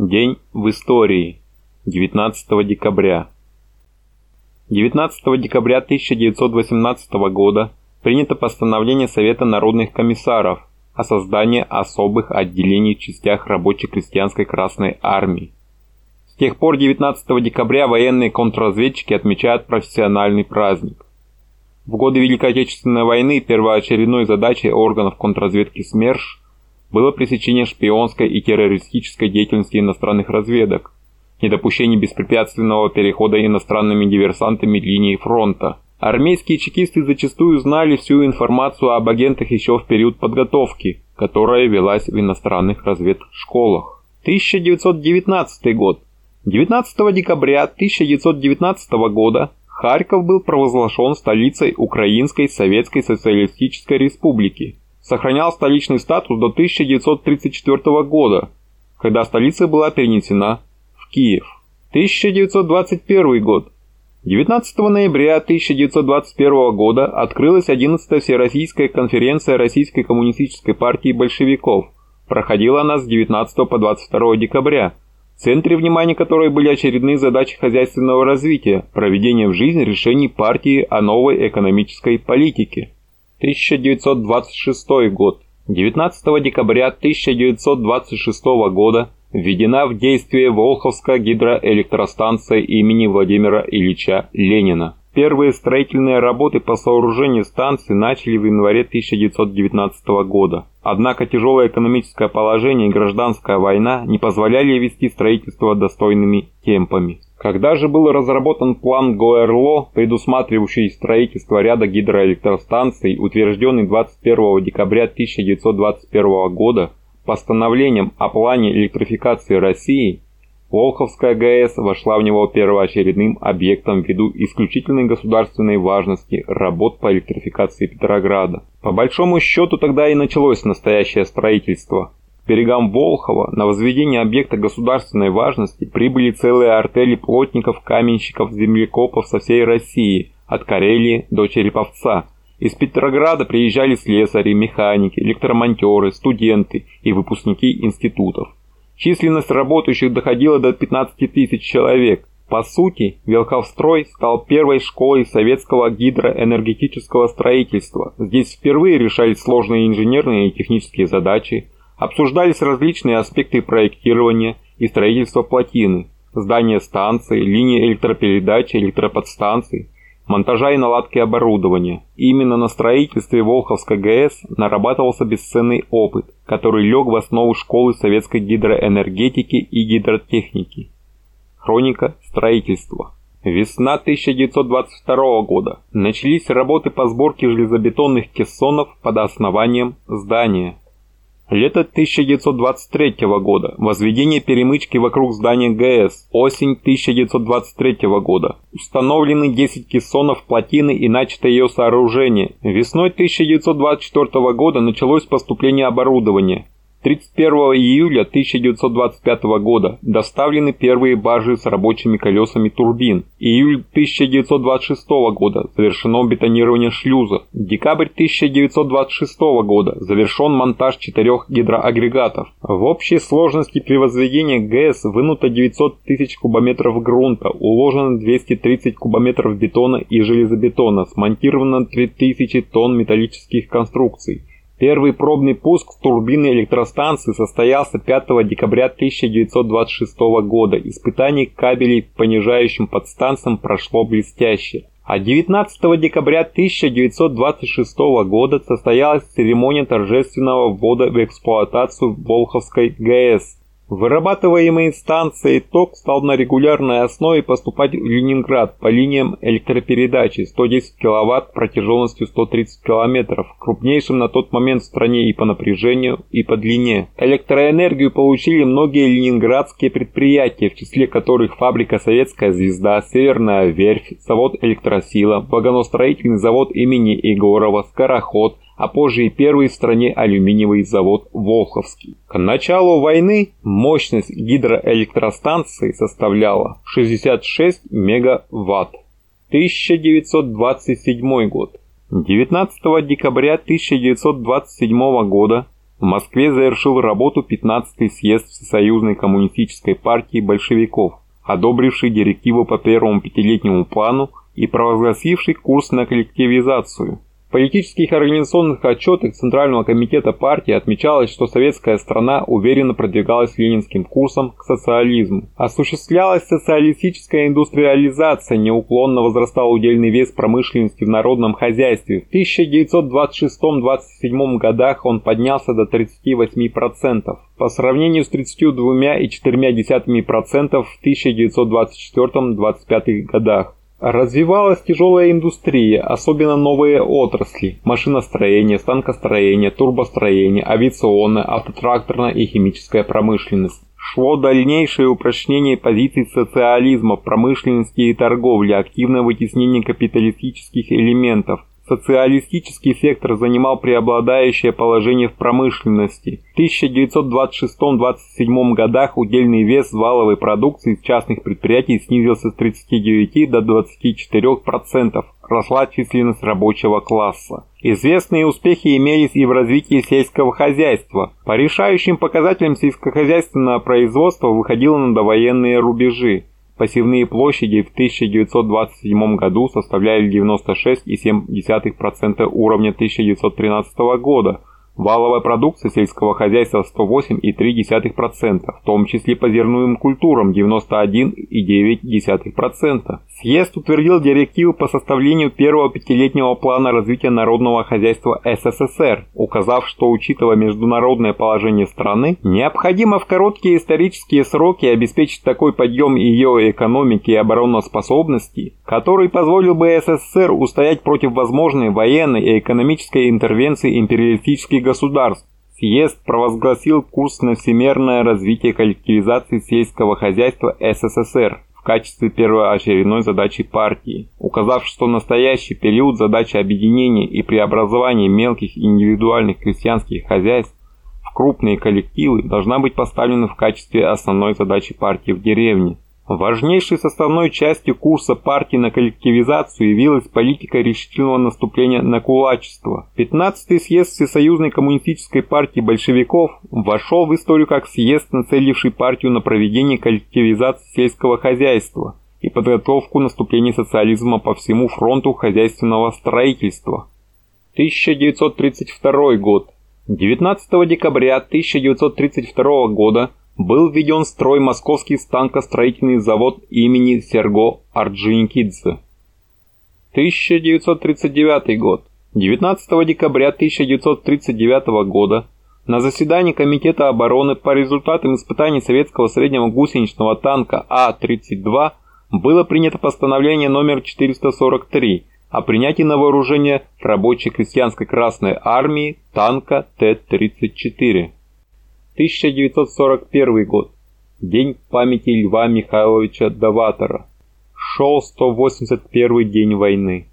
День в истории. 19 декабря. 19 декабря 1918 года принято постановление Совета народных комиссаров о создании особых отделений в частях рабоче-крестьянской Красной Армии. С тех пор 19 декабря военные контрразведчики отмечают профессиональный праздник. В годы Великой Отечественной войны первоочередной задачей органов контрразведки СМЕРШ было пресечение шпионской и террористической деятельности иностранных разведок, недопущение беспрепятственного перехода иностранными диверсантами линии фронта. Армейские чекисты зачастую знали всю информацию об агентах еще в период подготовки, которая велась в иностранных разведшколах. 1919 год. 19 декабря 1919 года Харьков был провозглашен столицей Украинской Советской Социалистической Республики сохранял столичный статус до 1934 года, когда столица была перенесена в Киев. 1921 год. 19 ноября 1921 года открылась 11-я Всероссийская конференция Российской коммунистической партии большевиков. Проходила она с 19 по 22 декабря, в центре внимания которой были очередные задачи хозяйственного развития, проведение в жизнь решений партии о новой экономической политике. 1926 год. 19 декабря 1926 года введена в действие Волховская гидроэлектростанция имени Владимира Ильича Ленина. Первые строительные работы по сооружению станции начали в январе 1919 года. Однако тяжелое экономическое положение и гражданская война не позволяли вести строительство достойными темпами. Когда же был разработан план ГОЭРЛО, предусматривающий строительство ряда гидроэлектростанций, утвержденный 21 декабря 1921 года постановлением о плане электрификации России, Волховская ГАЭС вошла в него первоочередным объектом ввиду исключительной государственной важности работ по электрификации Петрограда. По большому счету тогда и началось настоящее строительство – берегам Волхова на возведение объекта государственной важности прибыли целые артели плотников, каменщиков, землекопов со всей России, от Карелии до Череповца. Из Петрограда приезжали слесари, механики, электромонтеры, студенты и выпускники институтов. Численность работающих доходила до 15 тысяч человек. По сути, Велховстрой стал первой школой советского гидроэнергетического строительства. Здесь впервые решались сложные инженерные и технические задачи, Обсуждались различные аспекты проектирования и строительства плотины, здания станции, линии электропередачи, электроподстанций, монтажа и наладки оборудования. Именно на строительстве Волховской ГЭС нарабатывался бесценный опыт, который лег в основу школы советской гидроэнергетики и гидротехники. Хроника строительства. Весна 1922 года. Начались работы по сборке железобетонных кессонов под основанием здания. Лето 1923 года. Возведение перемычки вокруг здания ГЭС. Осень 1923 года. Установлены 10 кессонов плотины и начато ее сооружение. Весной 1924 года началось поступление оборудования. 31 июля 1925 года доставлены первые баржи с рабочими колесами турбин. Июль 1926 года завершено бетонирование шлюза. Декабрь 1926 года завершен монтаж четырех гидроагрегатов. В общей сложности при возведении ГЭС вынуто 900 тысяч кубометров грунта, уложено 230 кубометров бетона и железобетона, смонтировано 3000 тонн металлических конструкций. Первый пробный пуск турбины электростанции состоялся 5 декабря 1926 года. Испытание кабелей понижающим подстанциям прошло блестяще. А 19 декабря 1926 года состоялась церемония торжественного ввода в эксплуатацию Волховской ГЭС. Вырабатываемый станцией ток стал на регулярной основе поступать в Ленинград по линиям электропередачи 110 кВт протяженностью 130 км, крупнейшим на тот момент в стране и по напряжению, и по длине. Электроэнергию получили многие ленинградские предприятия, в числе которых фабрика «Советская звезда», «Северная верфь», завод «Электросила», вагоностроительный завод имени Егорова, «Скороход», а позже и первый в стране алюминиевый завод «Волховский». К началу войны мощность гидроэлектростанции составляла 66 мегаватт. 1927 год. 19 декабря 1927 года в Москве завершил работу 15-й съезд Всесоюзной коммунистической партии большевиков, одобривший директиву по первому пятилетнему плану и провозгласивший курс на коллективизацию – в политических и организационных отчетах Центрального комитета партии отмечалось, что советская страна уверенно продвигалась ленинским курсом к социализму. Осуществлялась социалистическая индустриализация, неуклонно возрастал удельный вес промышленности в народном хозяйстве. В 1926-27 годах он поднялся до 38%, по сравнению с 32,4% в 1924-25 годах. Развивалась тяжелая индустрия, особенно новые отрасли – машиностроение, станкостроение, турбостроение, авиационная, автотракторная и химическая промышленность. Шло дальнейшее упрочнение позиций социализма в промышленности и торговле, активное вытеснение капиталистических элементов, Социалистический сектор занимал преобладающее положение в промышленности. В 1926-27 годах удельный вес валовой продукции частных предприятий снизился с 39 до 24%. Росла численность рабочего класса. Известные успехи имелись и в развитии сельского хозяйства. По решающим показателям сельскохозяйственного производства выходило на довоенные рубежи. Пассивные площади в 1927 году составляли 96,7% уровня 1913 года, Валовая продукция сельского хозяйства 108,3%, в том числе по зерновым культурам 91,9%. Съезд утвердил директивы по составлению первого пятилетнего плана развития народного хозяйства СССР, указав, что учитывая международное положение страны, необходимо в короткие исторические сроки обеспечить такой подъем ее экономики и обороноспособности, который позволил бы СССР устоять против возможной военной и экономической интервенции империалистических государств. Съезд провозгласил курс на всемирное развитие коллективизации сельского хозяйства СССР в качестве первоочередной задачи партии, указав, что настоящий период задача объединения и преобразования мелких индивидуальных крестьянских хозяйств в крупные коллективы должна быть поставлена в качестве основной задачи партии в деревне. Важнейшей составной частью курса партии на коллективизацию явилась политика решительного наступления на кулачество. 15-й съезд Всесоюзной коммунистической партии большевиков вошел в историю как съезд, нацеливший партию на проведение коллективизации сельского хозяйства и подготовку наступления социализма по всему фронту хозяйственного строительства. 1932 год. 19 декабря 1932 года был введен в строй московский станкостроительный завод имени Серго Орджоникидзе. 1939 год. 19 декабря 1939 года на заседании Комитета обороны по результатам испытаний советского среднего гусеничного танка А-32 было принято постановление номер 443 о принятии на вооружение рабочей крестьянской Красной Армии танка Т-34. 1941 год. День памяти Льва Михайловича Даватора. Шел 181 день войны.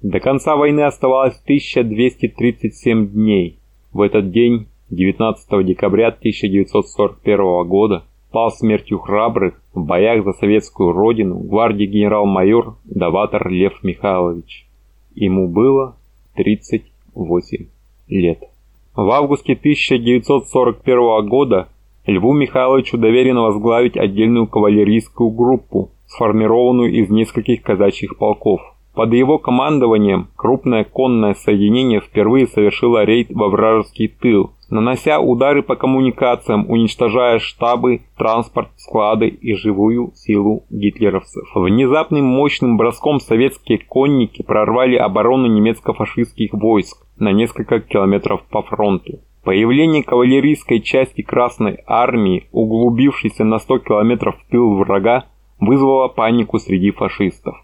До конца войны оставалось 1237 дней. В этот день, 19 декабря 1941 года, пал смертью храбрых в боях за советскую родину гвардии генерал-майор Даватор Лев Михайлович. Ему было 38 лет. В августе 1941 года Льву Михайловичу доверено возглавить отдельную кавалерийскую группу, сформированную из нескольких казачьих полков. Под его командованием крупное конное соединение впервые совершило рейд во вражеский тыл, нанося удары по коммуникациям, уничтожая штабы, транспорт, склады и живую силу гитлеровцев. Внезапным мощным броском советские конники прорвали оборону немецко-фашистских войск на несколько километров по фронту. Появление кавалерийской части Красной Армии, углубившейся на 100 километров в тыл врага, вызвало панику среди фашистов.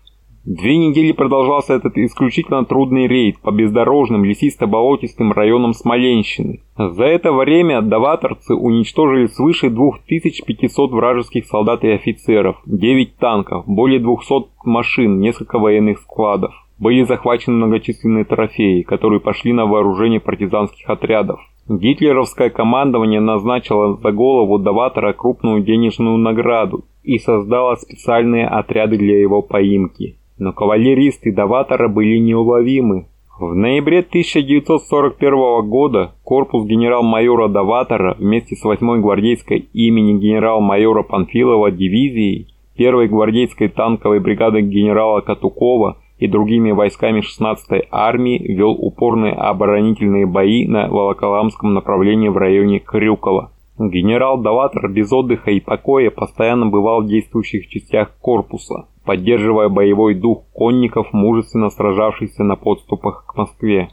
Две недели продолжался этот исключительно трудный рейд по бездорожным лесисто-болотистым районам Смоленщины. За это время даваторцы уничтожили свыше 2500 вражеских солдат и офицеров, 9 танков, более 200 машин, несколько военных складов. Были захвачены многочисленные трофеи, которые пошли на вооружение партизанских отрядов. Гитлеровское командование назначило за голову Даватора крупную денежную награду и создало специальные отряды для его поимки. Но кавалеристы Даватора были неуловимы. В ноябре 1941 года корпус генерал-майора Даватора вместе с 8-й гвардейской имени генерал-майора Панфилова дивизией, 1-й гвардейской танковой бригадой генерала Катукова и другими войсками 16-й армии вел упорные оборонительные бои на Волоколамском направлении в районе Крюкова. Генерал Даватор без отдыха и покоя постоянно бывал в действующих частях корпуса, поддерживая боевой дух конников, мужественно сражавшихся на подступах к Москве.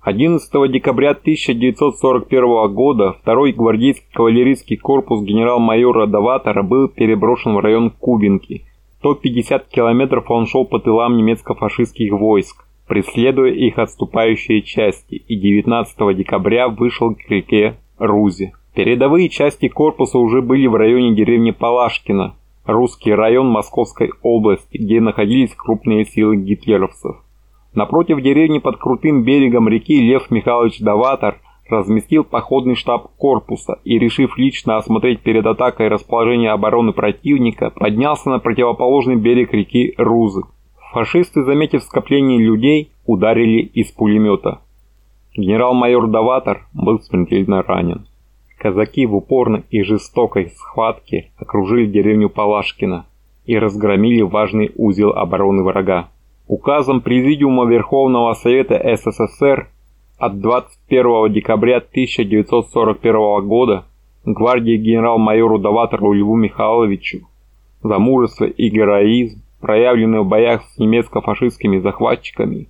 11 декабря 1941 года второй гвардейский кавалерийский корпус генерал-майора Даватора был переброшен в район Кубинки. 150 километров он шел по тылам немецко-фашистских войск, преследуя их отступающие части, и 19 декабря вышел к реке Рузе. Передовые части корпуса уже были в районе деревни Палашкина, русский район Московской области, где находились крупные силы гитлеровцев. Напротив деревни под крутым берегом реки Лев Михайлович Даватор разместил походный штаб корпуса и, решив лично осмотреть перед атакой расположение обороны противника, поднялся на противоположный берег реки Рузы. Фашисты, заметив скопление людей, ударили из пулемета. Генерал-майор Даватор был смертельно ранен. Казаки в упорной и жестокой схватке окружили деревню Палашкина и разгромили важный узел обороны врага. Указом Президиума Верховного Совета СССР от 21 декабря 1941 года гвардии генерал-майору Даватору Льву Михайловичу за мужество и героизм, проявленные в боях с немецко-фашистскими захватчиками,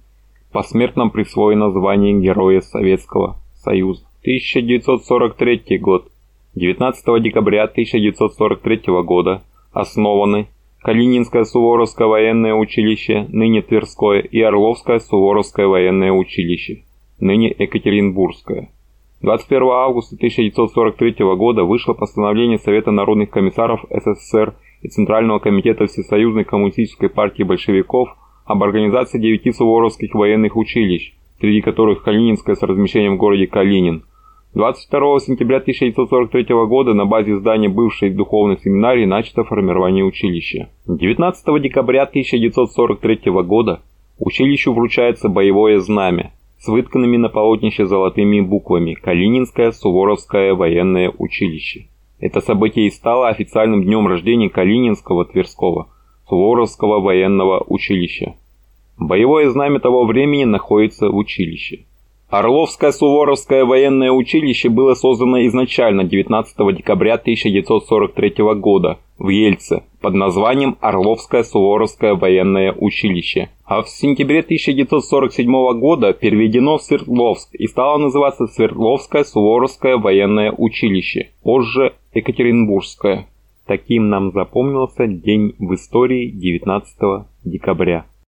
посмертно присвоено звание Героя Советского Союза. 1943 год. 19 декабря 1943 года основаны Калининское Суворовское военное училище, ныне Тверское, и Орловское Суворовское военное училище, ныне Екатеринбургское. 21 августа 1943 года вышло постановление Совета народных комиссаров СССР и Центрального комитета Всесоюзной коммунистической партии большевиков об организации девяти суворовских военных училищ, среди которых Калининское с размещением в городе Калинин, 22 сентября 1943 года на базе здания бывшей духовной семинарии начато формирование училища. 19 декабря 1943 года училищу вручается боевое знамя с вытканными на полотнище золотыми буквами «Калининское Суворовское военное училище». Это событие и стало официальным днем рождения Калининского Тверского Суворовского военного училища. Боевое знамя того времени находится в училище. Орловское Суворовское военное училище было создано изначально 19 декабря 1943 года в Ельце под названием Орловское Суворовское военное училище, а в сентябре 1947 года переведено в Свердловск и стало называться Свердловское Суворовское военное училище, позже Екатеринбургское. Таким нам запомнился день в истории 19 декабря.